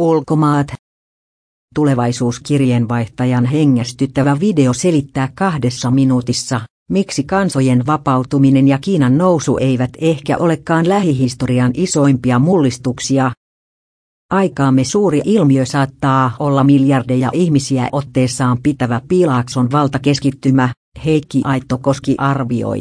Ulkomaat. Tulevaisuuskirjeenvaihtajan hengästyttävä video selittää kahdessa minuutissa, miksi kansojen vapautuminen ja Kiinan nousu eivät ehkä olekaan lähihistorian isoimpia mullistuksia. Aikaamme suuri ilmiö saattaa olla miljardeja ihmisiä otteessaan pitävä Piilaakson valtakeskittymä, Heikki Aittokoski arvioi.